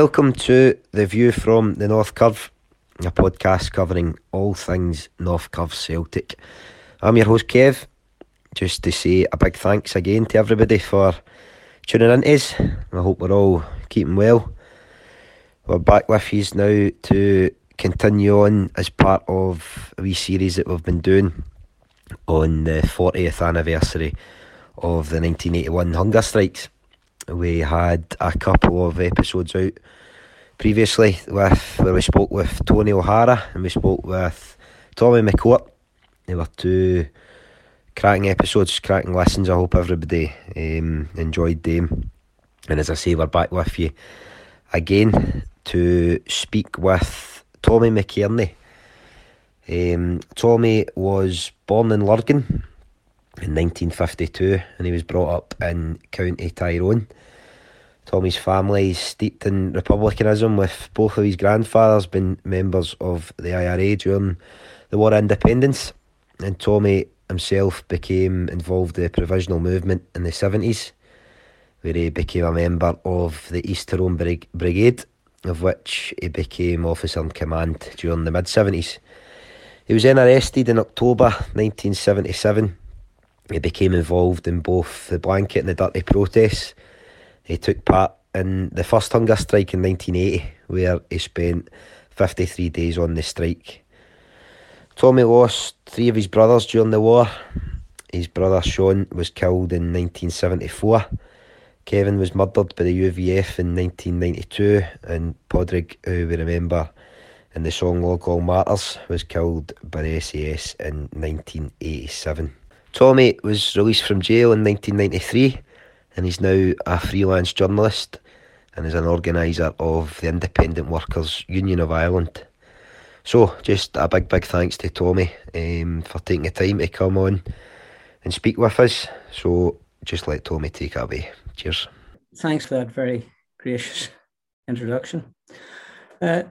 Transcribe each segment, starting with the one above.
Welcome to the view from the North Curve, a podcast covering all things North Curve Celtic. I'm your host Kev. Just to say a big thanks again to everybody for tuning in to us. I hope we're all keeping well. We're back with you now to continue on as part of a wee series that we've been doing on the 40th anniversary of the 1981 hunger strikes. We had a couple of episodes out previously with where we spoke with Tony O'Hara and we spoke with Tommy McCourt. They were two cracking episodes, cracking lessons. I hope everybody um, enjoyed them. And as I say, we're back with you again to speak with Tommy McKearney. Um, Tommy was born in Lurgan in 1952 and he was brought up in County Tyrone. Tommy's family is steeped in republicanism, with both of his grandfathers being members of the IRA during the War of Independence. And Tommy himself became involved in the provisional movement in the 70s, where he became a member of the East Tyrone Brigade, of which he became officer in command during the mid 70s. He was then arrested in October 1977. He became involved in both the blanket and the dirty protests. He took part in the first hunger strike in 1980, where he spent 53 days on the strike. Tommy lost three of his brothers during the war. His brother Sean was killed in 1974. Kevin was murdered by the UVF in 1992, and Pádraig, who we remember in the song Local Martyrs, was killed by the SAS in 1987. Tommy was released from jail in 1993 and he's now a freelance journalist and is an organiser of the Independent Workers Union of Ireland. So, just a big, big thanks to Tommy um, for taking the time to come on and speak with us. So, just let Tommy take it away. Cheers. Thanks for that very gracious introduction. Uh,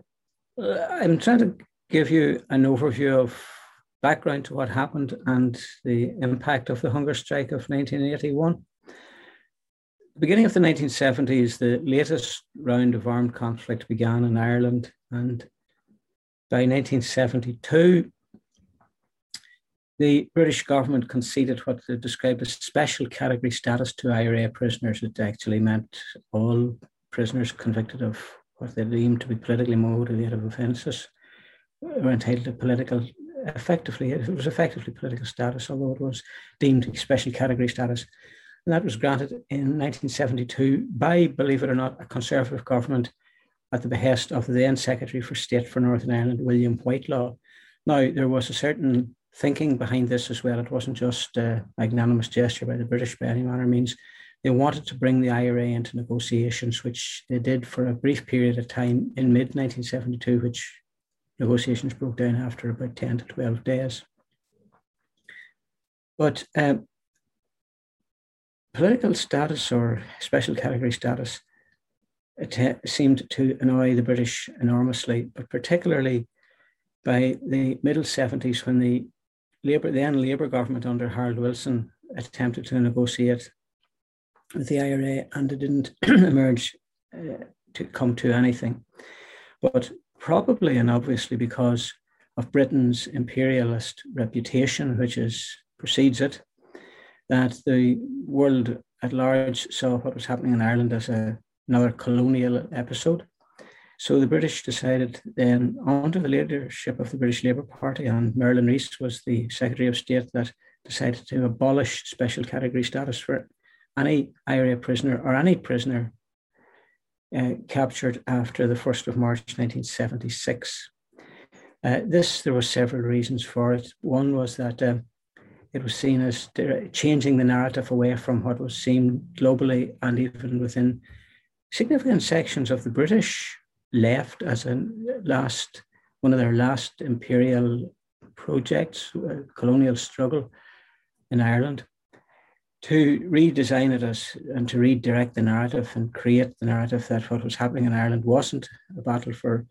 I'm trying to give you an overview of background to what happened and the impact of the hunger strike of 1981 beginning of the 1970s, the latest round of armed conflict began in Ireland. And by 1972, the British government conceded what they described as special category status to IRA prisoners. It actually meant all prisoners convicted of what they deemed to be politically motivated offences were entitled to political, effectively, it was effectively political status, although it was deemed special category status. And that was granted in 1972 by, believe it or not, a Conservative government at the behest of the then Secretary for State for Northern Ireland, William Whitelaw. Now, there was a certain thinking behind this as well. It wasn't just a magnanimous gesture by the British by any manner means. They wanted to bring the IRA into negotiations, which they did for a brief period of time in mid 1972, which negotiations broke down after about 10 to 12 days. But um, political status or special category status seemed to annoy the British enormously, but particularly by the middle 70s when the Labour, then Labour government under Harold Wilson attempted to negotiate with the IRA and it didn't emerge uh, to come to anything. But probably and obviously because of Britain's imperialist reputation, which is precedes it, that the world at large saw what was happening in Ireland as a, another colonial episode. So the British decided then, under the leadership of the British Labour Party, and Merlin Rees was the Secretary of State that decided to abolish special category status for any IRA prisoner or any prisoner uh, captured after the 1st of March 1976. Uh, this, there were several reasons for it. One was that uh, it was seen as changing the narrative away from what was seen globally and even within significant sections of the British left as a last one of their last imperial projects, uh, colonial struggle in Ireland, to redesign it as and to redirect the narrative and create the narrative that what was happening in Ireland wasn't a battle for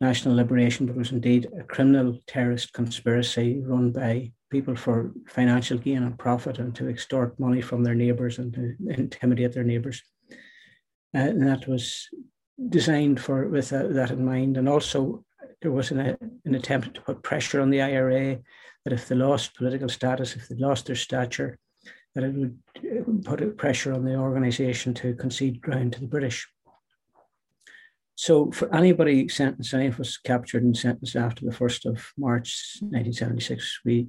national liberation, but was indeed a criminal terrorist conspiracy run by people for financial gain and profit and to extort money from their neighbours and to intimidate their neighbours. Uh, and that was designed for with uh, that in mind. And also, there was an, an attempt to put pressure on the IRA that if they lost political status, if they lost their stature, that it would uh, put pressure on the organisation to concede ground to the British. So, for anybody sentenced, any of us captured and sentenced after the 1st of March 1976, we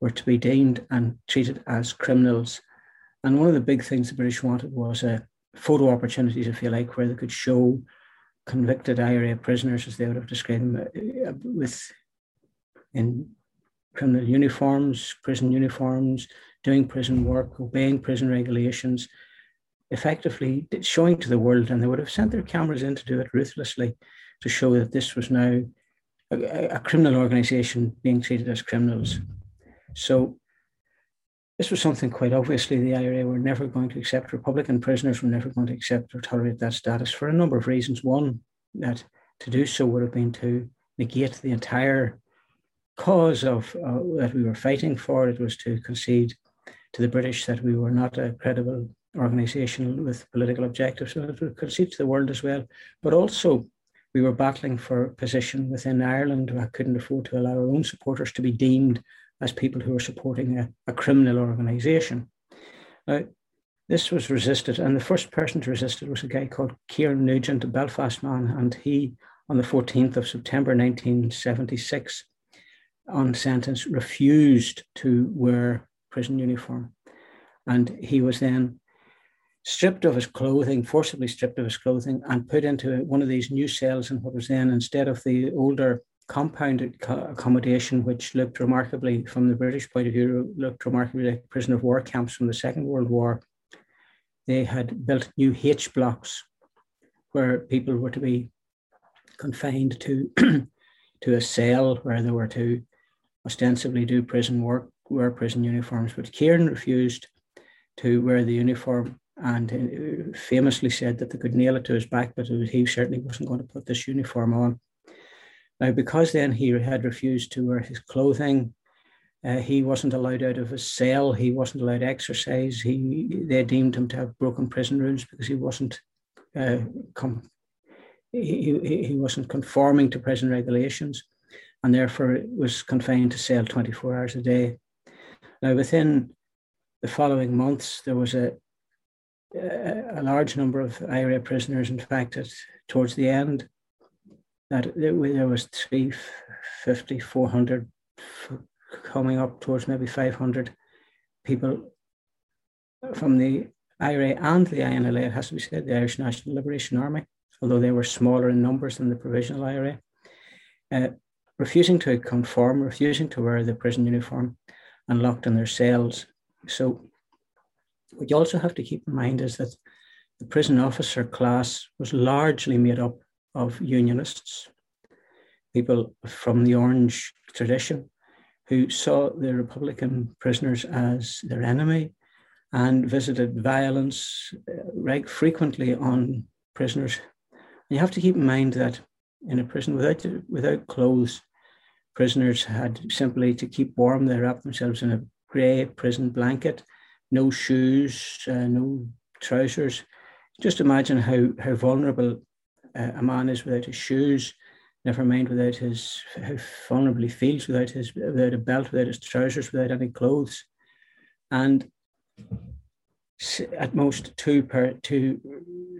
were to be deemed and treated as criminals. And one of the big things the British wanted was a photo opportunities, if you like, where they could show convicted IRA prisoners, as they would have described them, uh, with in criminal uniforms, prison uniforms, doing prison work, obeying prison regulations, effectively showing to the world, and they would have sent their cameras in to do it ruthlessly to show that this was now a, a criminal organization being treated as criminals. So this was something quite obviously the IRA were never going to accept. Republican prisoners were never going to accept or tolerate that status for a number of reasons. One, that to do so would have been to negate the entire cause of uh, that we were fighting for. It was to concede to the British that we were not a credible organization with political objectives, so it would concede to the world as well. But also, we were battling for position within Ireland. I couldn't afford to allow our own supporters to be deemed as people who are supporting a, a criminal organization. Now, this was resisted, and the first person to resist it was a guy called Kieran Nugent, a Belfast man, and he, on the 14th of September 1976, on sentence, refused to wear prison uniform. And he was then stripped of his clothing, forcibly stripped of his clothing, and put into one of these new cells in what was then, instead of the older compounded accommodation, which looked remarkably, from the British point of view, looked remarkably like prisoner of war camps from the Second World War. They had built new H blocks where people were to be confined to, to a cell where they were to ostensibly do prison work, wear prison uniforms. But Kieran refused to wear the uniform and uh, famously said that they could nail it to his back, but he certainly wasn't going to put this uniform on. Now, because then he had refused to wear his clothing, uh, he wasn't allowed out of his cell. He wasn't allowed exercise. He they deemed him to have broken prison rules because he wasn't uh, com- he, he, he wasn't conforming to prison regulations, and therefore was confined to cell 24 hours a day. Now, within the following months, there was a a large number of IRA prisoners. In fact, at, towards the end, that there was 350, 400, coming up towards maybe 500 people from the IRA and the INLA, it has to be said, the Irish National Liberation Army, although they were smaller in numbers than the Provisional IRA, uh, refusing to conform, refusing to wear the prison uniform, and locked in their cells. So what you also have to keep in mind is that the prison officer class was largely made up of unionists, people from the Orange tradition, who saw the Republican prisoners as their enemy and visited violence uh, frequently on prisoners. And you have to keep in mind that in a prison without without clothes, prisoners had simply to keep warm. They wrapped themselves in a grey prison blanket no shoes, uh, no trousers. Just imagine how, how vulnerable a man is without his shoes, never mind without his, how vulnerable he feels without, his, without a belt, without his trousers, without any clothes. And at most two per two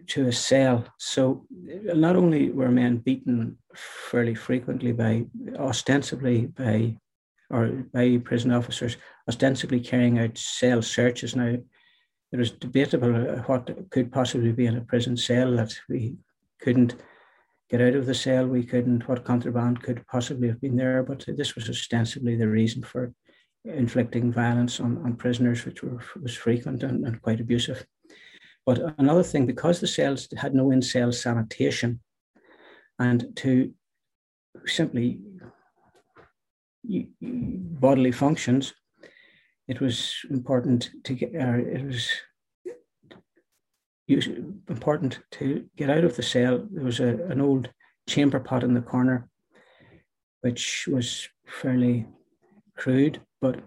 to a cell. So not only were men beaten fairly frequently by ostensibly by or by prison officers ostensibly carrying out cell searches. Now, it was debatable what could possibly be in a prison cell that we couldn't get out of the cell. We couldn't, what contraband could possibly have been there, but this was ostensibly the reason for inflicting violence on, on prisoners, which were, was frequent and, and quite abusive. But another thing, because the cells had no in cell sanitation, and to simply bodily functions, it was important to get, it was important to get out of the cell. There was a, an old chamber pot in the corner, which was fairly crude, but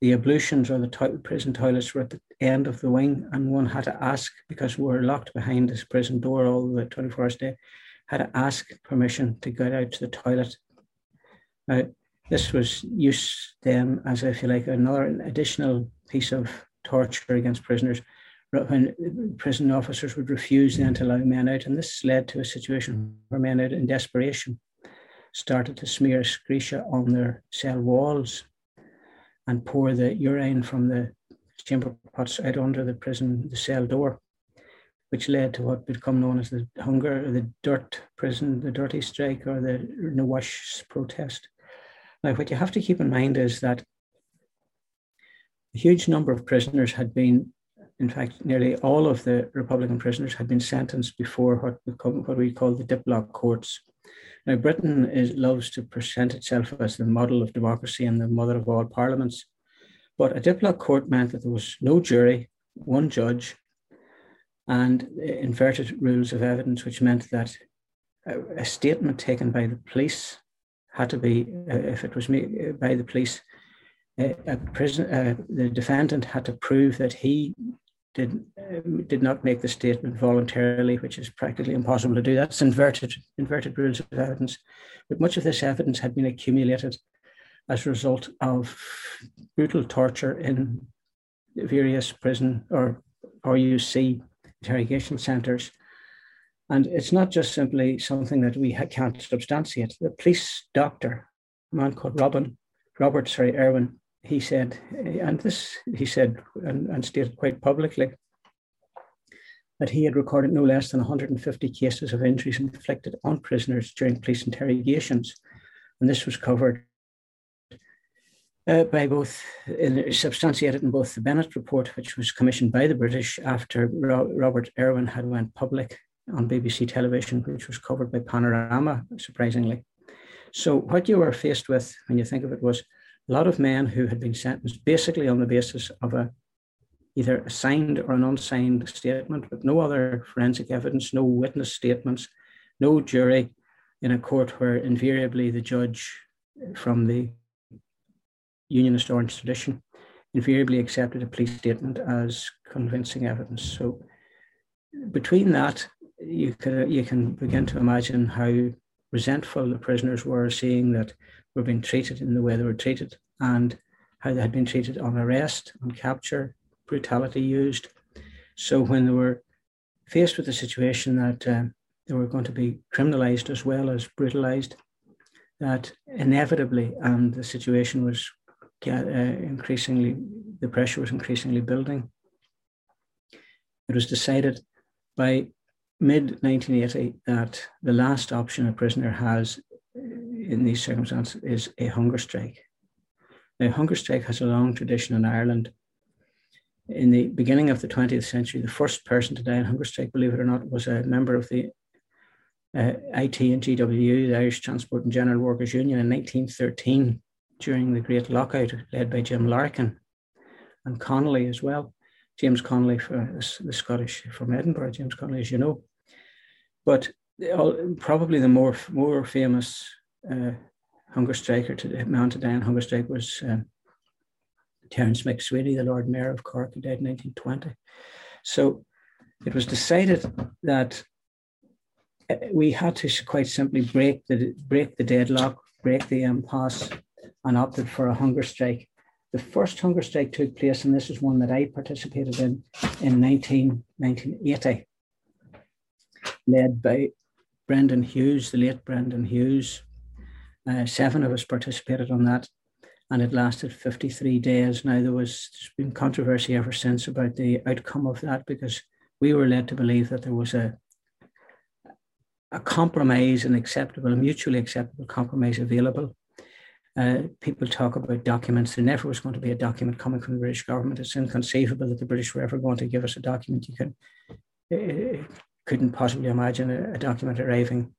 the ablutions or the to- prison toilets were at the end of the wing, and one had to ask because we were locked behind this prison door all the 24 hours a day, had to ask permission to get out to the toilet. Now, this was used then as, if you like, another additional piece of torture against prisoners when uh, prison officers would refuse then to allow men out. And this led to a situation where men out in desperation started to smear excreta on their cell walls and pour the urine from the chamber pots out under the prison, the cell door, which led to what become known as the hunger, the dirt prison, the dirty strike, or the no wash protest. Now, what you have to keep in mind is that a huge number of prisoners had been, in fact, nearly all of the Republican prisoners had been sentenced before what we call, what we call the diplock courts. Now, Britain is, loves to present itself as the model of democracy and the mother of all parliaments. But a diplock court meant that there was no jury, one judge, and inverted rules of evidence, which meant that a, a statement taken by the police had to be, uh, if it was made by the police, uh, a prison, uh, the defendant had to prove that he did um, did not make the statement voluntarily, which is practically impossible to do. That's inverted inverted rules of evidence. But much of this evidence had been accumulated as a result of brutal torture in various prison or RUC interrogation centres. And it's not just simply something that we can't substantiate. The police doctor, a man called Robin, Robert, sorry, Irwin, he said, and this he said and, and stated quite publicly, that he had recorded no less than 150 cases of injuries inflicted on prisoners during police interrogations. And this was covered uh, by both, in, substantiated in both the Bennett report, which was commissioned by the British after Ro- Robert Irwin had went public on BBC television, which was covered by Panorama, surprisingly. So what you were faced with, when you think of it, was a lot of men who had been sentenced basically on the basis of a either a signed or an unsigned statement, but no other forensic evidence, no witness statements, no jury in a court where invariably the judge from the Unionist Orange tradition invariably accepted a police statement as convincing evidence. So between that, you can you can begin to imagine how resentful the prisoners were seeing that were being treated in the way they were treated and how they had been treated on arrest, on capture, brutality used. So when they were faced with the situation that uh, they were going to be criminalized as well as brutalized, that inevitably, and the situation was uh, increasingly, the pressure was increasingly building. It was decided by mid 1980 that the last option a prisoner has in these circumstances is a hunger strike. Now, hunger strike has a long tradition in Ireland. In the beginning of the 20th century, the first person to die in hunger strike, believe it or not, was a member of the uh, IT and GWU, the Irish Transport and General Workers Union, in 1913 during the Great Lockout, led by Jim Larkin and Connolly as well. James Connolly, for the Scottish from Edinburgh, James Connolly, as you know. But probably the more more famous uh, hunger striker to man to die on hunger strike was um, Terence MacSwiney, the Lord Mayor of Cork, who died in 1920. So it was decided that uh, we had to quite simply break the break the deadlock, break the impasse, and opted for a hunger strike. The first hunger strike took place, and this is one that I participated in in 19, 1980, led by Brendan Hughes, the late Brendan Hughes. Uh, seven of us participated on that, and it lasted 53 days. Now, there was been controversy ever since about the outcome of that because we were led to believe that there was a a compromise, an acceptable, a mutually acceptable compromise available. Uh, people talk about documents. There never was going to be a document coming from the British government. It's inconceivable that the British were ever going to give us a document. You can uh, couldn't possibly imagine a, a document arriving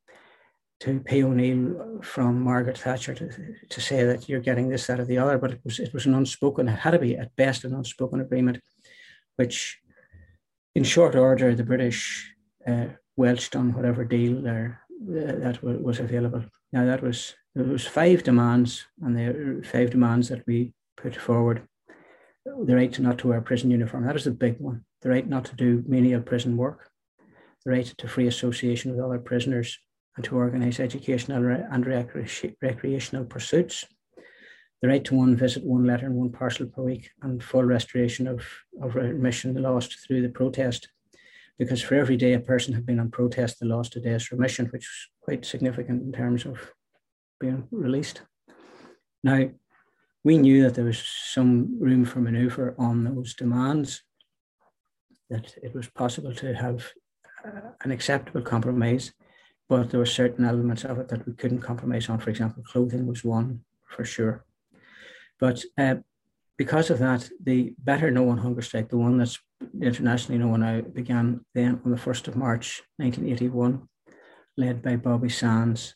to P. O'Neill from Margaret Thatcher to, to say that you're getting this, that, or the other, but it was it was an unspoken, it had to be at best an unspoken agreement, which in short order the British uh, welched on whatever deal there uh, that was available. Now that was there was five demands, and the five demands that we put forward the right to not to wear prison uniform. That is the big one. The right not to do menial prison work. The right to free association with other prisoners and to organise educational and recreational pursuits. The right to one visit, one letter, and one parcel per week, and full restoration of, of remission lost through the protest. Because for every day a person had been on protest, they lost a day's remission, which was quite significant in terms of being released. Now, we knew that there was some room for manoeuvre on those demands, that it was possible to have uh, an acceptable compromise, but there were certain elements of it that we couldn't compromise on. For example, clothing was one for sure. But uh, because of that, the better known hunger strike, the one that's internationally known now, began then on the 1st of March 1981, led by Bobby Sands.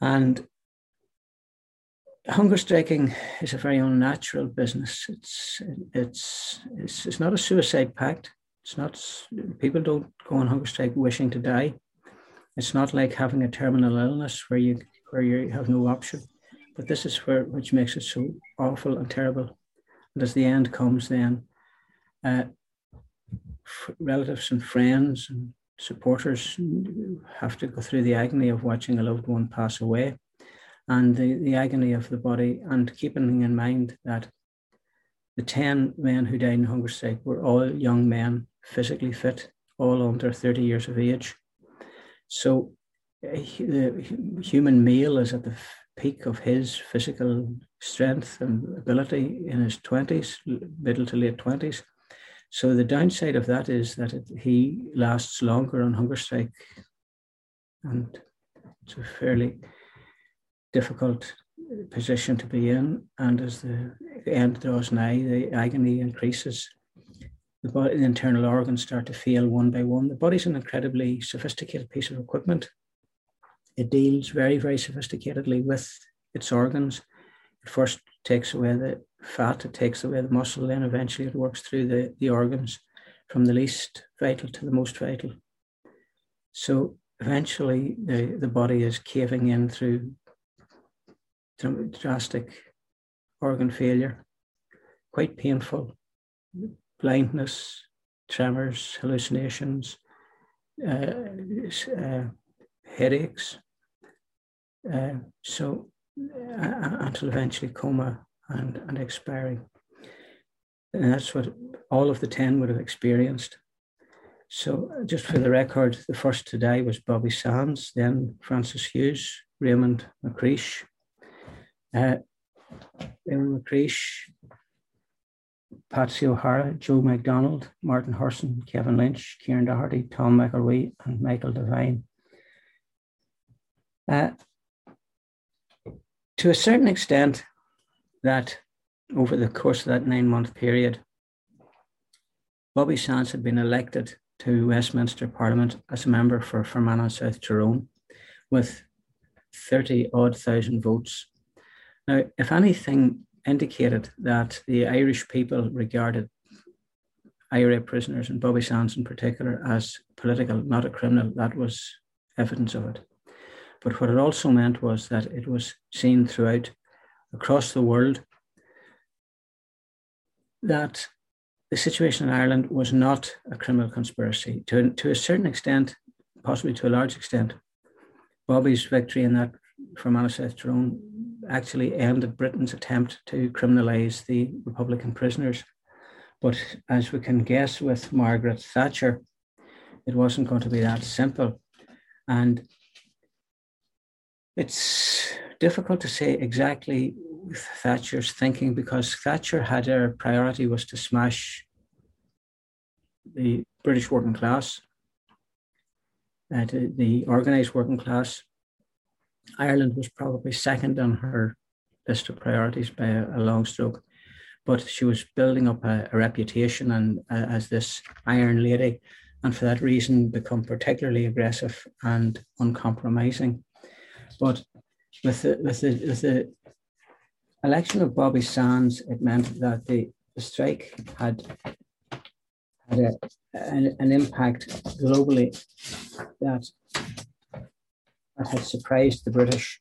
And hunger striking is a very unnatural business. It's it's it's it's not a suicide pact. It's not people don't go on hunger strike wishing to die. It's not like having a terminal illness where you where you have no option. But this is where which makes it so awful and terrible. And as the end comes, then uh, f- relatives and friends and supporters have to go through the agony of watching a loved one pass away and the, the agony of the body, and keeping in mind that the 10 men who died in hunger strike were all young men, physically fit, all under 30 years of age. So the human male is at the peak of his physical strength and ability in his 20s, middle to late 20s. So the downside of that is that it, he lasts longer on hunger strike. And it's a fairly difficult position to be in. And as the end draws nigh, the agony increases. The, body, the internal organs start to fail one by one. The body's an incredibly sophisticated piece of equipment. It deals very, very sophisticatedly with its organs. It first takes away the fat, it takes away the muscle, then eventually it works through the, the organs from the least vital to the most vital. So eventually the, the body is caving in through drastic organ failure, quite painful, blindness, tremors, hallucinations, uh, uh, headaches. Uh, so uh, until eventually coma and, and expiring. And that's what all of the 10 would have experienced. So, just for the record, the first to die was Bobby Sands, then Francis Hughes, Raymond McCreesh, uh, Raymond McCreesh, Patsy O'Hara, Joe McDonnell, Martin Hurson, Kevin Lynch, Kieran Doherty, Tom McElwee, and Michael Devine. Uh, to a certain extent, that over the course of that nine month period, Bobby Sands had been elected to Westminster Parliament as a member for Fermanagh South Tyrone with 30 odd thousand votes. Now, if anything indicated that the Irish people regarded IRA prisoners and Bobby Sands in particular as political, not a criminal, that was evidence of it. But what it also meant was that it was seen throughout across the world that the situation in Ireland was not a criminal conspiracy. To, to a certain extent, possibly to a large extent, Bobby's victory in that Fermanagh South Tyrone actually ended Britain's attempt to criminalise the Republican prisoners. But as we can guess with Margaret Thatcher, it wasn't going to be that simple. And it's difficult to say exactly Thatcher's thinking because Thatcher had her priority was to smash the British working class, uh, the organised working class. Ireland was probably second on her list of priorities by a, a long stroke, but she was building up a, a reputation and uh, as this iron lady, and for that reason become particularly aggressive and uncompromising. But with the, with the, with the election of Bobby Sands, it meant that the, the strike had had a, an, an impact globally that that had surprised the British.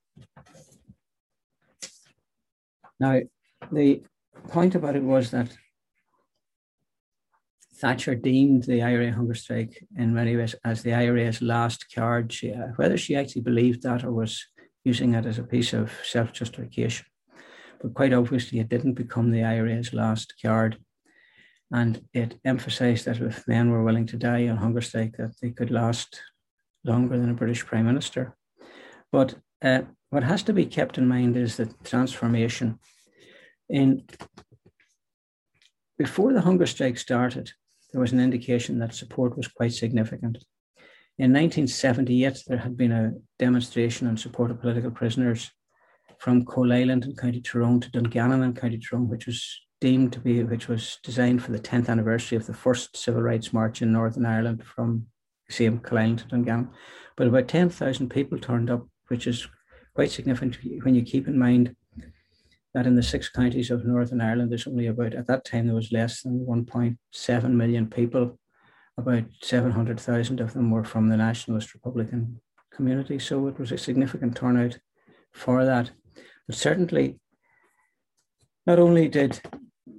Now, the point about it was that Thatcher deemed the IRA hunger strike in many ways as the IRA's last card. She, uh, whether she actually believed that or was using it as a piece of self justification. But quite obviously, it didn't become the IRA's last card. And it emphasized that if men were willing to die on hunger strike, that they could last longer than a British Prime Minister. But uh, what has to be kept in mind is the transformation. In before the hunger strike started, there was an indication that support was quite significant. In 1978, there had been a demonstration in support of political prisoners from Coalisland in County Tyrone to Dungannon in County Tyrone, which was deemed to be, which was designed for the 10th anniversary of the first civil rights march in Northern Ireland from same Coalisland to Dungannon. But about 10,000 people turned up, which is quite significant when you keep in mind that in the six counties of Northern Ireland, there's only about, at that time, there was less than 1.7 million people. About 700,000 of them were from the Nationalist Republican community. So it was a significant turnout for that. But certainly, not only did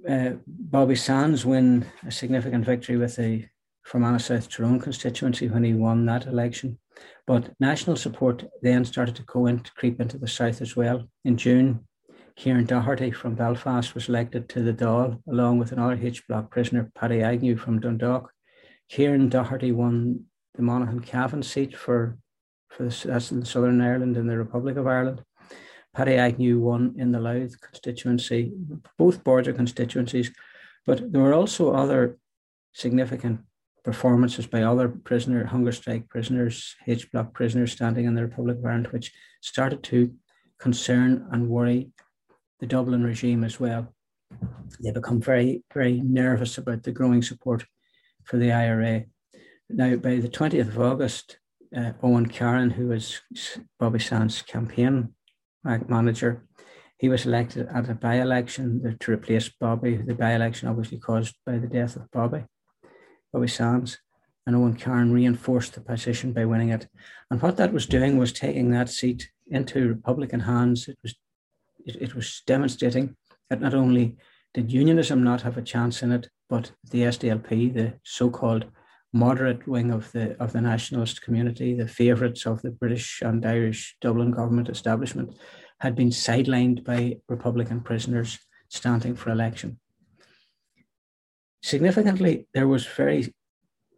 uh, Bobby Sands win a significant victory with the Fermanagh South Tyrone constituency when he won that election, but national support then started to go creep into the south as well. In June, Kieran Doherty from Belfast was elected to the Dáil, along with another H block prisoner, Paddy Agnew from Dundalk. Kieran Doherty won the Monaghan Cavan seat for, for the, that's in Southern Ireland in the Republic of Ireland. Paddy Agnew won in the Louth constituency, both border constituencies, but there were also other significant performances by other prisoner, hunger strike prisoners, H block prisoners standing in the Republic of Ireland, which started to concern and worry the Dublin regime as well. They become very, very nervous about the growing support for the IRA. Now, by the 20th of August, uh, Owen Carron, who was Bobby Sands' campaign manager, he was elected at a by election to replace Bobby, the by election obviously caused by the death of Bobby, Bobby Sands. And Owen Carron reinforced the position by winning it. And what that was doing was taking that seat into Republican hands. It was it, it was demonstrating that not only did unionism not have a chance in it, but the SDLP, the so-called moderate wing of the of the nationalist community, the favourites of the British and Irish Dublin government establishment, had been sidelined by Republican prisoners standing for election. Significantly, there was very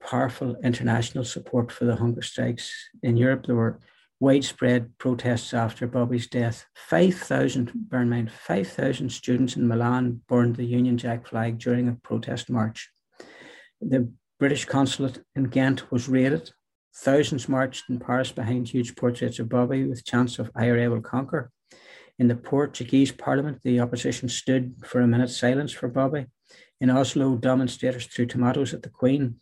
powerful international support for the hunger strikes. In Europe, there were widespread protests after Bobby's death. 5,000, bear in mind, 5,000 students in Milan burned the Union Jack flag during a protest march. The British consulate in Ghent was raided. Thousands marched in Paris behind huge portraits of Bobby with chants of IRA will conquer. In the Portuguese parliament, the opposition stood for a minute's silence for Bobby. In Oslo, demonstrators threw tomatoes at the Queen.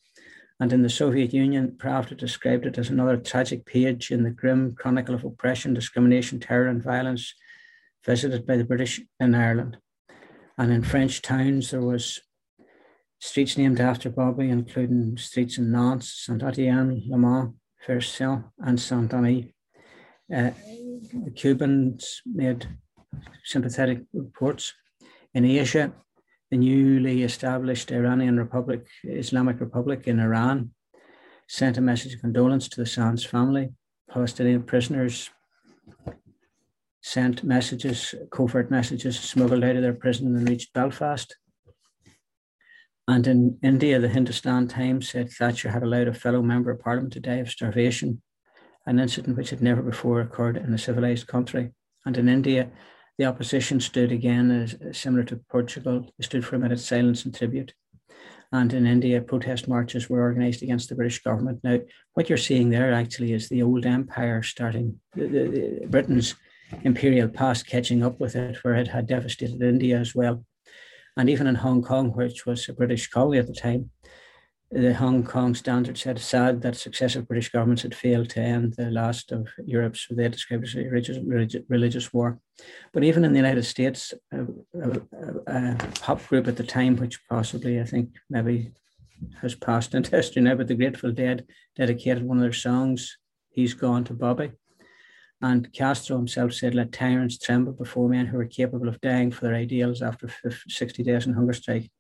And in the Soviet Union, Pravda described it as another tragic page in the grim chronicle of oppression, discrimination, terror, and violence visited by the British in Ireland. And in French towns, there was streets named after Bobby, including streets in Nantes, Saint Etienne, Le Mans, Versailles, and Saint Denis. Uh, the Cubans made sympathetic reports. In Asia, the newly established Iranian Republic, Islamic Republic in Iran, sent a message of condolence to the Sands family. Palestinian prisoners sent messages, covert messages, smuggled out of their prison and reached Belfast. And in India, the Hindustan Times said Thatcher had allowed a fellow member of parliament to die of starvation, an incident which had never before occurred in a civilized country. And in India, the opposition stood again, as, similar to Portugal, they stood for a minute's silence and tribute. And in India, protest marches were organised against the British government. Now, what you're seeing there actually is the old empire starting, the, the, the, Britain's imperial past catching up with it, where it had devastated India as well. And even in Hong Kong, which was a British colony at the time, the Hong Kong Standard said sad that successive British governments had failed to end the last of Europe's, they described as a religious, religious war. But even in the United States, a, a, a, pop group at the time, which possibly I think maybe has passed into history now, but the Grateful Dead dedicated one of their songs, He's Gone to Bobby. And Castro himself said, Let tyrants tremble before men who are capable of dying for their ideals after 50, 60 days in hunger strike.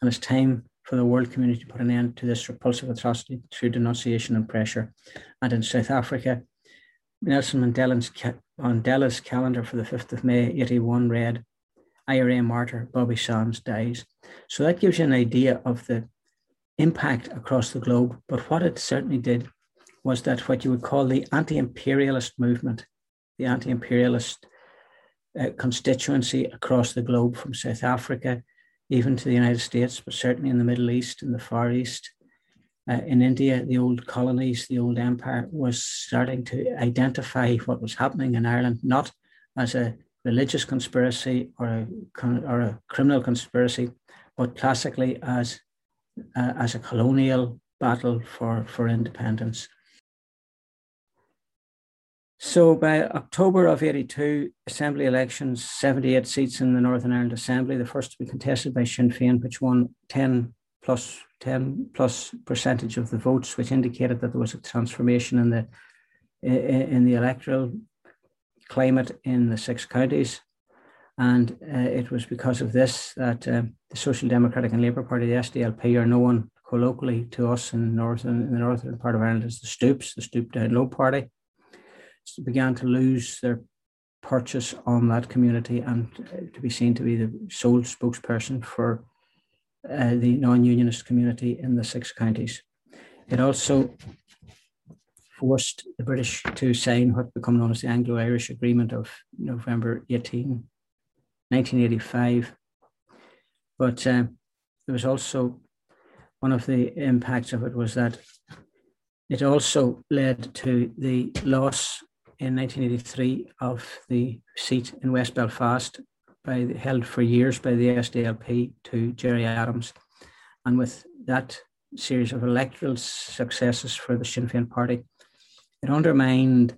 And it's time for the world community to put an end to this repulsive atrocity through denunciation and pressure. And in South Africa, Nelson Mandela's, Mandela's calendar for the 5th of May, 81 read, IRA martyr Bobby Sands dies. So that gives you an idea of the impact across the globe. But what it certainly did was that what you would call the anti imperialist movement, the anti imperialist uh, constituency across the globe from South Africa even to the United States, but certainly in the Middle East, in the Far East, uh, in India, the old colonies, the old empire was starting to identify what was happening in Ireland, not as a religious conspiracy or a, or a criminal conspiracy, but classically as, uh, as a colonial battle for, for independence. So by October of 82, Assembly elections, 78 seats in the Northern Ireland Assembly, the first to be contested by Sinn Féin, which won 10 plus 10 plus percentage of the votes, which indicated that there was a transformation in the in the electoral climate in the six counties. And uh, it was because of this that uh, the Social Democratic and Labour Party, the SDLP, are known colloquially to us in, northern, in the northern part of Ireland as the Stoops, the Stoop Down Low Party began to lose their purchase on that community and uh, to be seen to be the sole spokesperson for uh, the non-unionist community in the six counties. It also forced the British to sign what became known as the Anglo-Irish Agreement of November 18, 1985. But uh, there was also one of the impacts of it was that it also led to the loss in 1983 of the seat in West Belfast, by held for years by the SDLP to Gerry Adams. And with that series of electoral successes for the Sinn Féin party, it undermined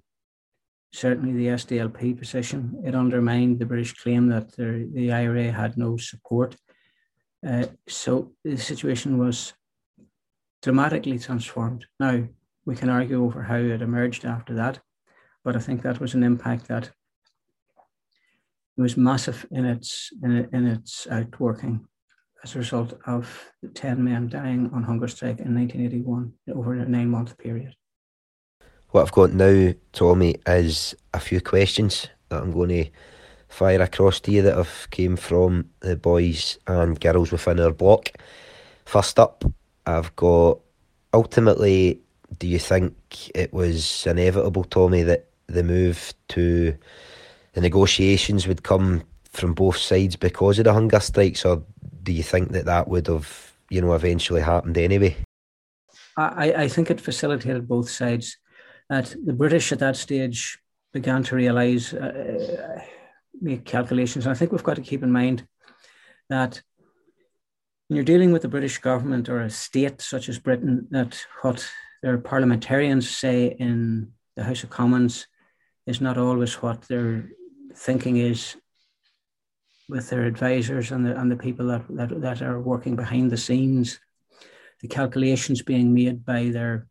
certainly the SDLP position. It undermined the British claim that the, the IRA had no support. Uh, so the situation was dramatically transformed. Now, we can argue over how it emerged after that. But I think that was an impact that was massive in its in, in its outworking as a result of the 10 men dying on hunger strike in 1981 over a nine month period. What I've got now, Tommy, is a few questions that I'm going to fire across to you that have came from the boys and girls within our block. First up, I've got ultimately, do you think it was inevitable, Tommy, that the move to the negotiations would come from both sides because of the hunger strikes, or do you think that that would have, you know, eventually happened anyway? I, I think it facilitated both sides. That the British at that stage began to realise, uh, make calculations. And I think we've got to keep in mind that when you're dealing with the British government or a state such as Britain, that what their parliamentarians say in the House of Commons is not always what their thinking is with their advisors and the, and the people that, that, that are working behind the scenes, the calculations being made by their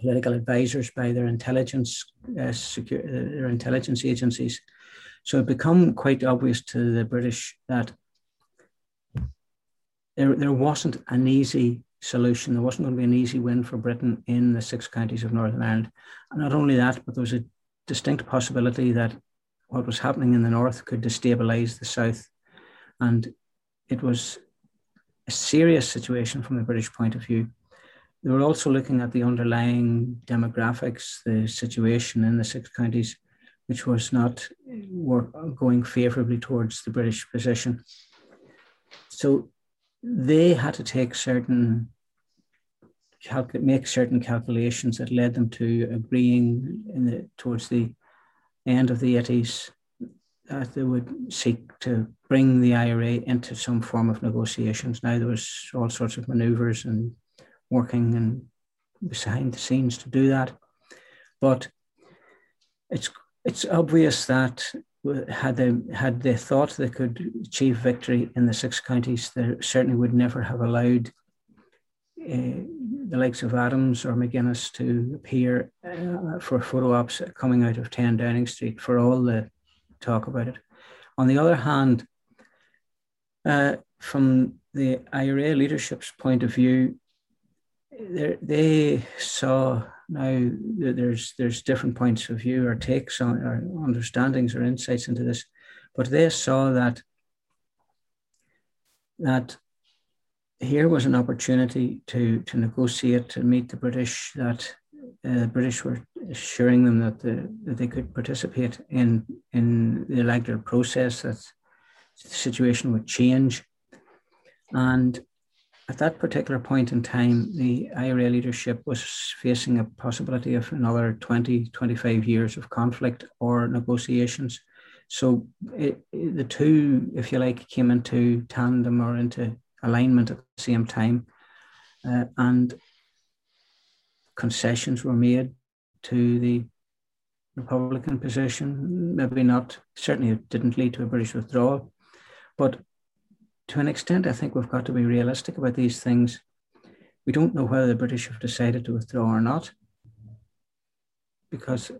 political advisors, by their intelligence, uh, secure, their intelligence agencies. So it become quite obvious to the British that there, there wasn't an easy solution. There wasn't going to be an easy win for Britain in the six counties of Northern Ireland. And not only that, but there was a distinct possibility that what was happening in the north could destabilize the south. And it was a serious situation from the British point of view. They were also looking at the underlying demographics, the situation in the six counties, which was not going favorably towards the British position. So they had to take certain calc- make certain calculations that led them to agreeing in the, towards the end of the 80s that they would seek to bring the IRA into some form of negotiations. Now there was all sorts of maneuvers and working and behind the scenes to do that, but it's it's obvious that had they had they thought they could achieve victory in the six counties, they certainly would never have allowed the likes of Adams or McGuinness to appear uh, for photo ops coming out of 10 Downing Street for all the talk about it. On the other hand, uh, from the IRA leadership's point of view, they saw now there's there's different points of view or takes on or understandings or insights into this, but they saw that that here was an opportunity to to negotiate to meet the British that uh, the British were assuring them that the, that they could participate in in the electoral process that the situation would change and at that particular point in time, the IRA leadership was facing a possibility of another 20, 25 years of conflict or negotiations. So it, it, the two, if you like, came into tandem or into alignment at the same time. Uh, and concessions were made to the Republican position. Maybe not, certainly it didn't lead to a British withdrawal. But to an extent, I think we've got to be realistic about these things. We don't know whether the British have decided to withdraw or not, because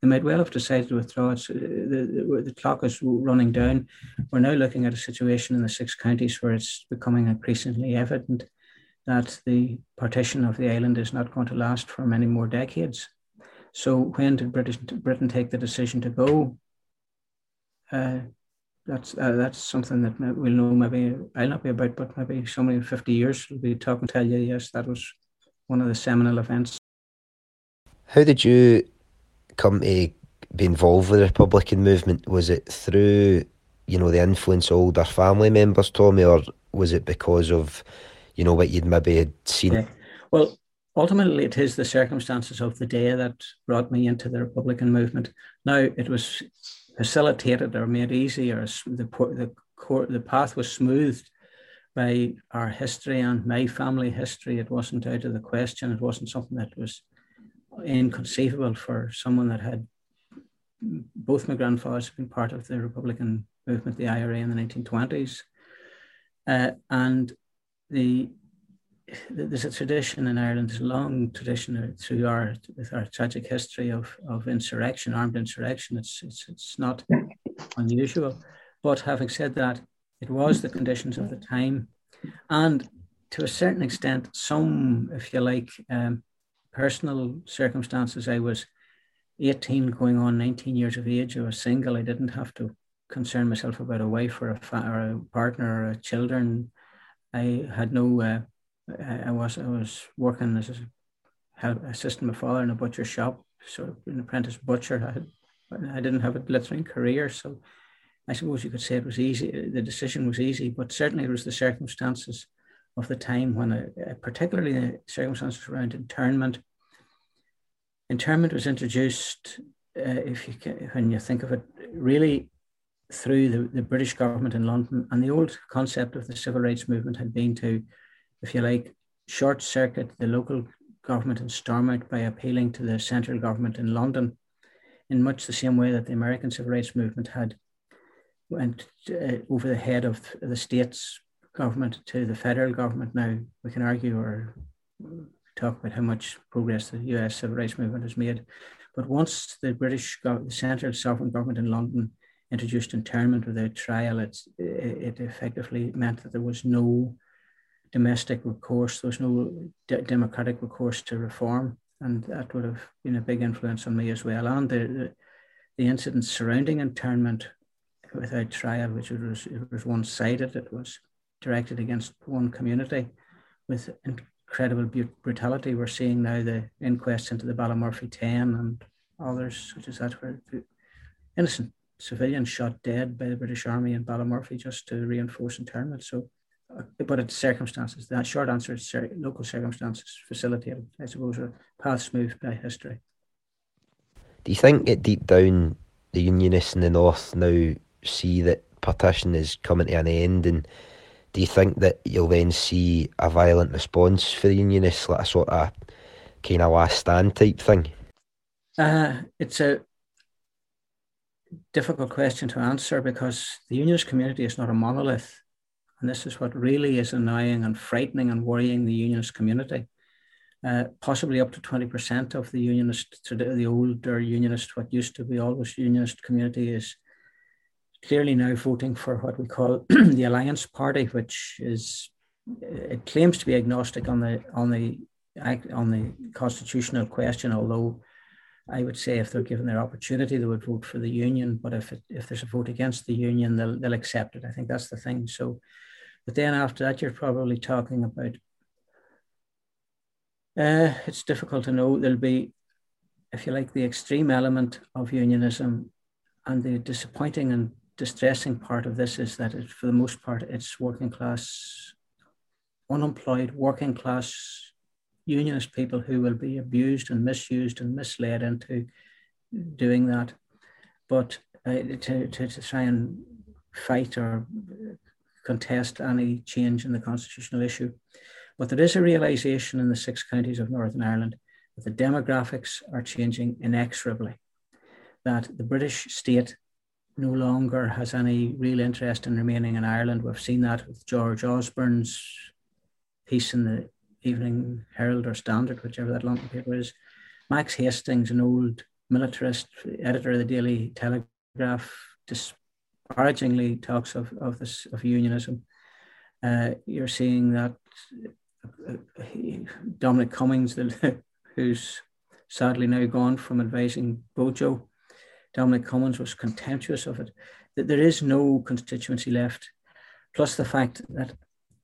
they might well have decided to withdraw. It's, the, the, clock is running down. We're now looking at a situation in the six counties where it's becoming increasingly evident that the partition of the island is not going to last for many more decades. So, when did British, Britain take the decision to go? Uh, that's uh, that's something that we'll know maybe I'll not be about, but maybe somebody in 50 years will be talking tell you, yes, that was one of the seminal events. How did you come to be involved with the Republican movement? Was it through, you know, the influence of older family members, Tommy, or was it because of, you know, what you'd maybe had seen? Yeah. Well, ultimately, it is the circumstances of the day that brought me into the Republican movement. Now, it was facilitated or made easier. The, the, the path was smoothed by our history and my family history. It wasn't out of the question. It wasn't something that was inconceivable for someone that had both my grandfathers been part of the Republican movement, the IRA in the 1920s. Uh, and the there's a tradition in Ireland, a long tradition through our with our tragic history of, of insurrection, armed insurrection. It's, it's it's not unusual. But having said that, it was the conditions of the time. And to a certain extent, some, if you like, um, personal circumstances. I was 18 going on 19 years of age. I was single. I didn't have to concern myself about a wife or a, fa- or a partner or a children. I had no uh, I was I was working as a assisting my father in a butcher shop, sort of an apprentice butcher. I had, I didn't have a glittering career, so I suppose you could say it was easy. The decision was easy, but certainly it was the circumstances of the time when, I, particularly the circumstances around internment. Internment was introduced, uh, if you can, when you think of it, really through the, the British government in London, and the old concept of the civil rights movement had been to if you like, short circuit the local government in Stormont by appealing to the central government in London in much the same way that the American civil rights movement had went uh, over the head of the state's government to the federal government. Now we can argue or talk about how much progress the US civil rights movement has made. But once the British, the central sovereign government in London introduced internment without trial, it, it effectively meant that there was no domestic recourse. There was no de- democratic recourse to reform, and that would have been a big influence on me as well. And the the, the incidents surrounding internment without trial, which was it was one sided. It was directed against one community with incredible brutality. We're seeing now the inquests into the Ballymurphy Ten and others such as that, where innocent civilians shot dead by the British Army in Ballymurphy just to reinforce internment. So uh, but it's circumstances. The short answer is local circumstances facilitated, I suppose, or paths moved by history. Do you think that deep down the Unionists in the North now see that partition is coming to an end and do you think that you'll then see a violent response for the Unionists, like a sort of kind of last stand type thing? Uh, it's a difficult question to answer because the Unionist community is not a monolith. And this is what really is annoying and frightening and worrying the unionist community. uh, possibly up to 20% of the unionist, the older unionist, what used to be always unionist community is clearly now voting for what we call the Alliance Party, which is it claims to be agnostic on the on the on the constitutional question, although I would say if they're given their opportunity, they would vote for the union. But if it, if there's a vote against the union, they'll they'll accept it. I think that's the thing. So, but then after that, you're probably talking about. Uh, it's difficult to know. There'll be, if you like, the extreme element of unionism, and the disappointing and distressing part of this is that it, for the most part, it's working class, unemployed, working class unionist people who will be abused and misused and misled into doing that. But uh, to, to, to try and fight or contest any change in the constitutional issue. But there is a realization in the six counties of Northern Ireland that the demographics are changing inexorably, that the British state no longer has any real interest in remaining in Ireland. We've seen that with George Osborne's piece in the Evening Herald or Standard, whichever that London paper is. Max Hastings, an old militarist editor of the Daily Telegraph, disparagingly talks of, of this of unionism. Uh, you're seeing that uh, Dominic Cummings, who's sadly now gone from advising Bojo, Dominic Cummings was contemptuous of it. That there is no constituency left, plus the fact that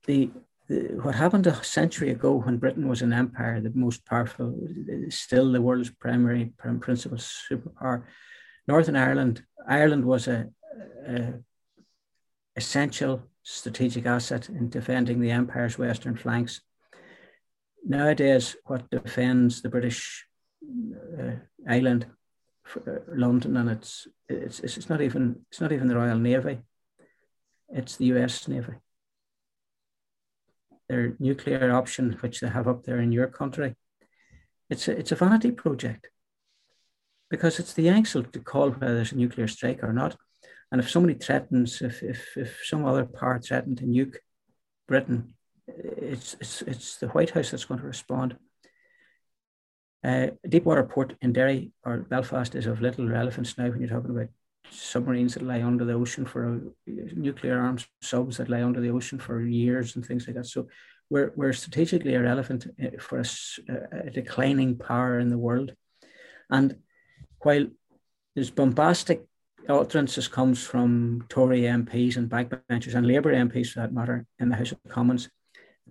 the what happened a century ago when Britain was an empire, the most powerful, still the world's primary principal superpower. Northern Ireland, Ireland was a, a essential strategic asset in defending the empire's western flanks. Nowadays, what defends the British uh, island, uh, London, and it's, it's it's not even it's not even the Royal Navy, it's the U.S. Navy their nuclear option, which they have up there in your country, it's a, it's a vanity project because it's the Yanks to call whether there's a nuclear strike or not. And if somebody threatens, if, if, if some other power threatened to nuke Britain, it's, it's, it's the White House that's going to respond. Uh, Deepwater port in Derry or Belfast is of little relevance now when you're talking about submarines that lie under the ocean for nuclear arms subs that lie under the ocean for years and things like that. So we're, we're strategically irrelevant eh, for a, a declining power in the world. And while there's bombastic utterances comes from Tory MPs and backbenchers and Labour MPs for that matter in the House of Commons,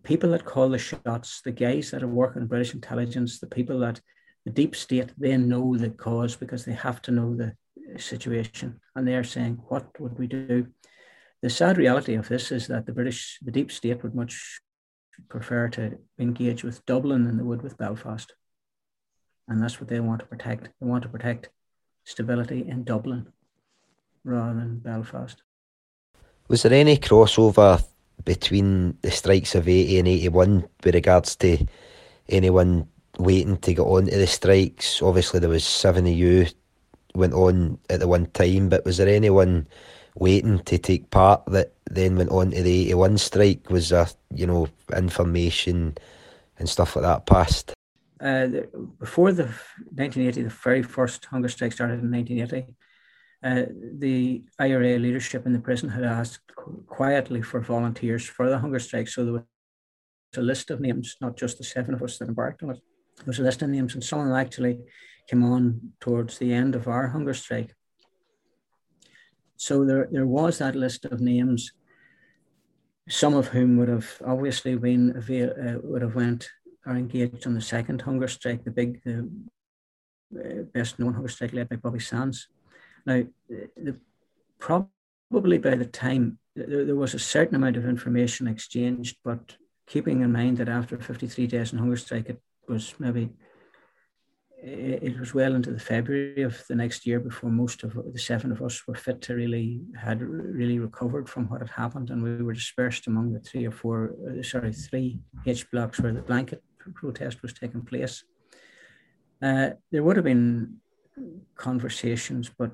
people that call the shots, the guys that are working in British intelligence, the people that the deep state, they know the cause because they have to know the situation. And they're saying, what would we do? The sad reality of this is that the British, the deep state would much prefer to engage with Dublin than they would with Belfast. And that's what they want to protect. They want to protect stability in Dublin rather than Belfast. Was there any crossover between the strikes of 80 and 81 with regards to anyone waiting to get on to the strikes? Obviously, there was seven of you went on at the one time, but was there anyone waiting to take part that then went on to the 81 strike? Was there, you know, information and stuff like that passed? Uh, the, before the 1980, the very first hunger strike started in 1980. Uh, the IRA leadership in the prison had asked quietly for volunteers for the hunger strike. So there was a list of names, not just the seven of us that embarked on it. There was a list of names, and some of them actually came on towards the end of our hunger strike. So there, there was that list of names, some of whom would have obviously been uh, would have went or engaged on the second hunger strike, the big, the uh, best known hunger strike led by Bobby Sands. Now, the, probably by the time there, there was a certain amount of information exchanged, but keeping in mind that after 53 days in hunger strike, it was maybe it was well into the February of the next year before most of the seven of us were fit to really had really recovered from what had happened, and we were dispersed among the three or four, uh, sorry, three H blocks where the blanket protest was taking place. Uh, there would have been conversations, but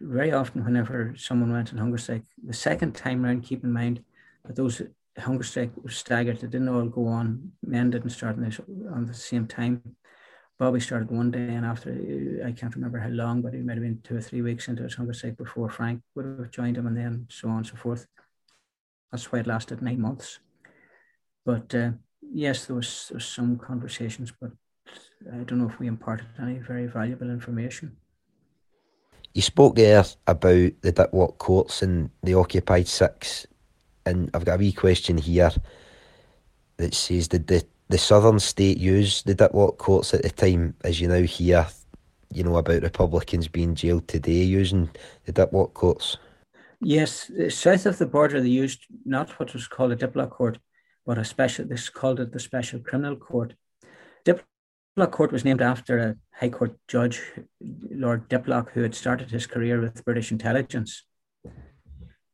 very often, whenever someone went on hunger strike, the second time round, keep in mind that those hunger strike was staggered. They didn't all go on. Men didn't start on, the same time. Bobby started one day, and after I can't remember how long, but he might have been two or three weeks into his hunger strike before Frank would have joined him, and then so on and so forth. That's why it lasted nine months. But uh, yes, there was, there was some conversations, but I don't know if we imparted any very valuable information. You spoke there about the Diplock courts and the occupied six, and I've got a wee question here that says did the, the southern state use the Diplock courts at the time, as you now hear, you know, about Republicans being jailed today using the Diplock courts? Yes, uh, south of the border they used not what was called a Diplock court, but a special. This called it the Special Criminal Court. Diplock Court was named after a High Court judge, Lord Diplock, who had started his career with British intelligence.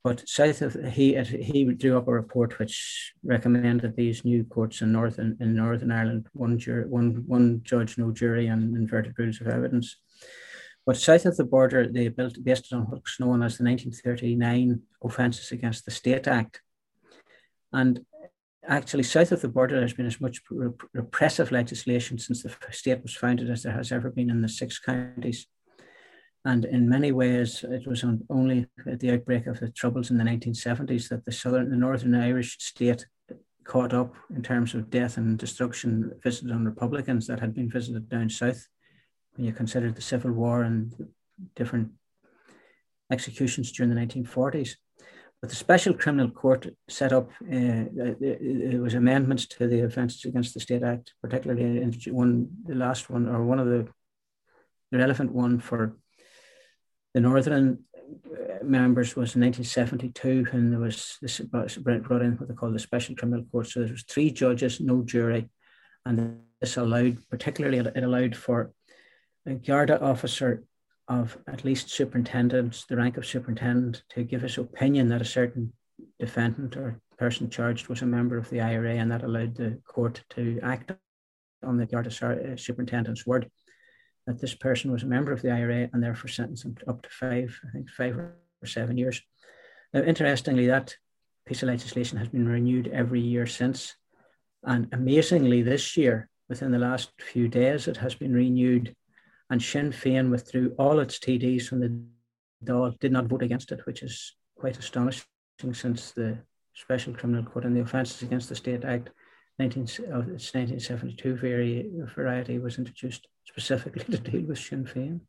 But south of he he drew up a report which recommended these new courts in northern in Northern Ireland, one jury, one one judge, no jury, and inverted rules of evidence. But south of the border, they built based on what's known as the 1939 Offences Against the State Act. And actually, south of the border, there's been as much repressive legislation since the state was founded as there has ever been in the six counties. And in many ways, it was only at the outbreak of the troubles in the 1970s that the southern, the northern Irish state caught up in terms of death and destruction visited on Republicans that had been visited down south. When you consider the Civil War and different executions during the 1940s. But the Special Criminal Court set up, uh, it was amendments to the Offences Against the State Act, particularly in one, the last one, or one of the, the relevant one for the Northern uh, members was in 1972 when there was this brought in what they call the Special Criminal Court. So there was three judges, no jury, and this allowed, particularly it allowed for a Garda officer of at least superintendents, the rank of superintendent, to give his opinion that a certain defendant or person charged was a member of the IRA, and that allowed the court to act on the Garda uh, superintendent's word that this person was a member of the IRA and therefore sentenced him up to five, I think five or seven years. Now, interestingly, that piece of legislation has been renewed every year since. And amazingly, this year, within the last few days, it has been renewed and Sinn Féin withdrew all its TDs from the Dáil, did not vote against it, which is quite astonishing since the Special Criminal Court and the Offences Against the State Act 19, of its 1972 variety was introduced specifically to deal with Sinn Féin.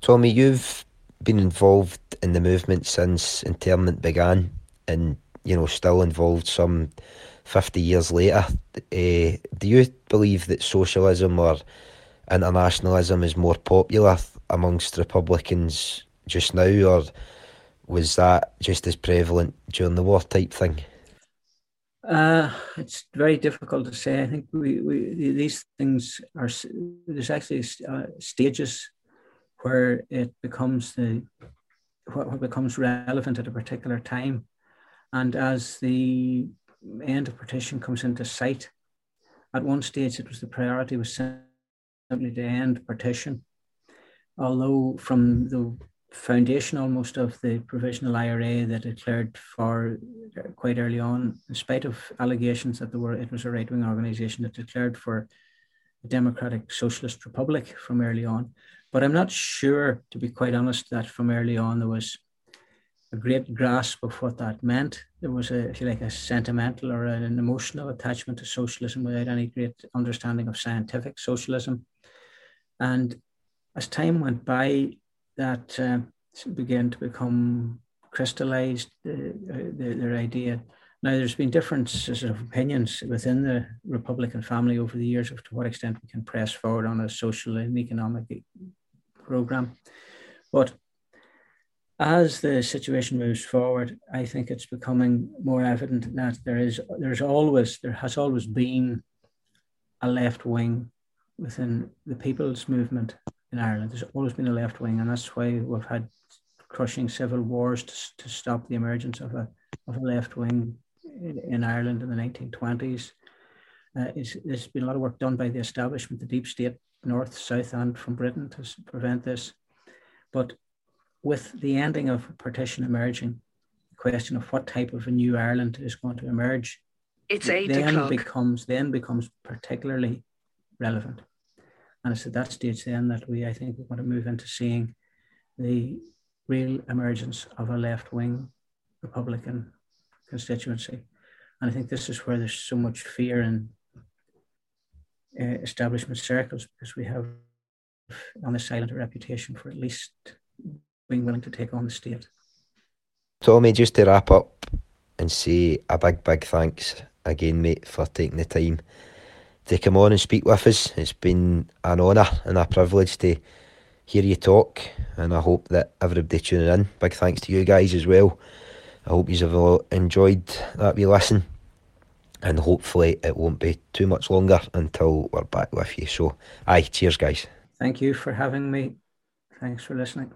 Tommy, you've been involved in the movement since internment began and, you know, still involved some 50 years later. Uh, do you believe that socialism or internationalism is more popular amongst Republicans just now, or was that just as prevalent during the war type thing? Uh, it's very difficult to say. I think we, we these things are there's actually uh, stages where it becomes the what becomes relevant at a particular time, and as the end of partition comes into sight, at one stage it was the priority was simply to end partition. Although from the foundation almost of the provisional IRA that declared for quite early on, in spite of allegations that there were it was a right wing organization that declared for a democratic socialist republic from early on. But I'm not sure, to be quite honest, that from early on there was a great grasp of what that meant. There was a, if you like, a sentimental or an emotional attachment to socialism without any great understanding of scientific socialism. And as time went by, that uh, began to become crystallized, uh, the, their idea. Now, there's been differences of opinions within the Republican family over the years of to what extent we can press forward on a social and economic program. But as the situation moves forward, I think it's becoming more evident that there is there's always there has always been a left wing within the people's movement in Ireland. There's always been a left wing, and that's why we've had crushing civil wars to, to stop the emergence of a, of a left wing in, in, Ireland in the 1920s. Uh, there's been a lot of work done by the establishment, the deep state, north, south, and from Britain to prevent this. But with the ending of partition emerging, the question of what type of a new Ireland is going to emerge, it's eight then o'clock. becomes then becomes particularly relevant. And it's at that stage then that we, I think, we want to move into seeing the real emergence of a left wing Republican constituency. And I think this is where there's so much fear in uh, establishment circles because we have on the silent a reputation for at least being willing to take on the state. Tommy, just to wrap up and say a big, big thanks again, mate, for taking the time to come on and speak with us. It's been an honour and a privilege to hear you talk, and I hope that everybody tuning in. Big thanks to you guys as well. I hope you have all enjoyed that we listen, and hopefully it won't be too much longer until we're back with you. So, aye, cheers, guys. Thank you for having me. Thanks for listening.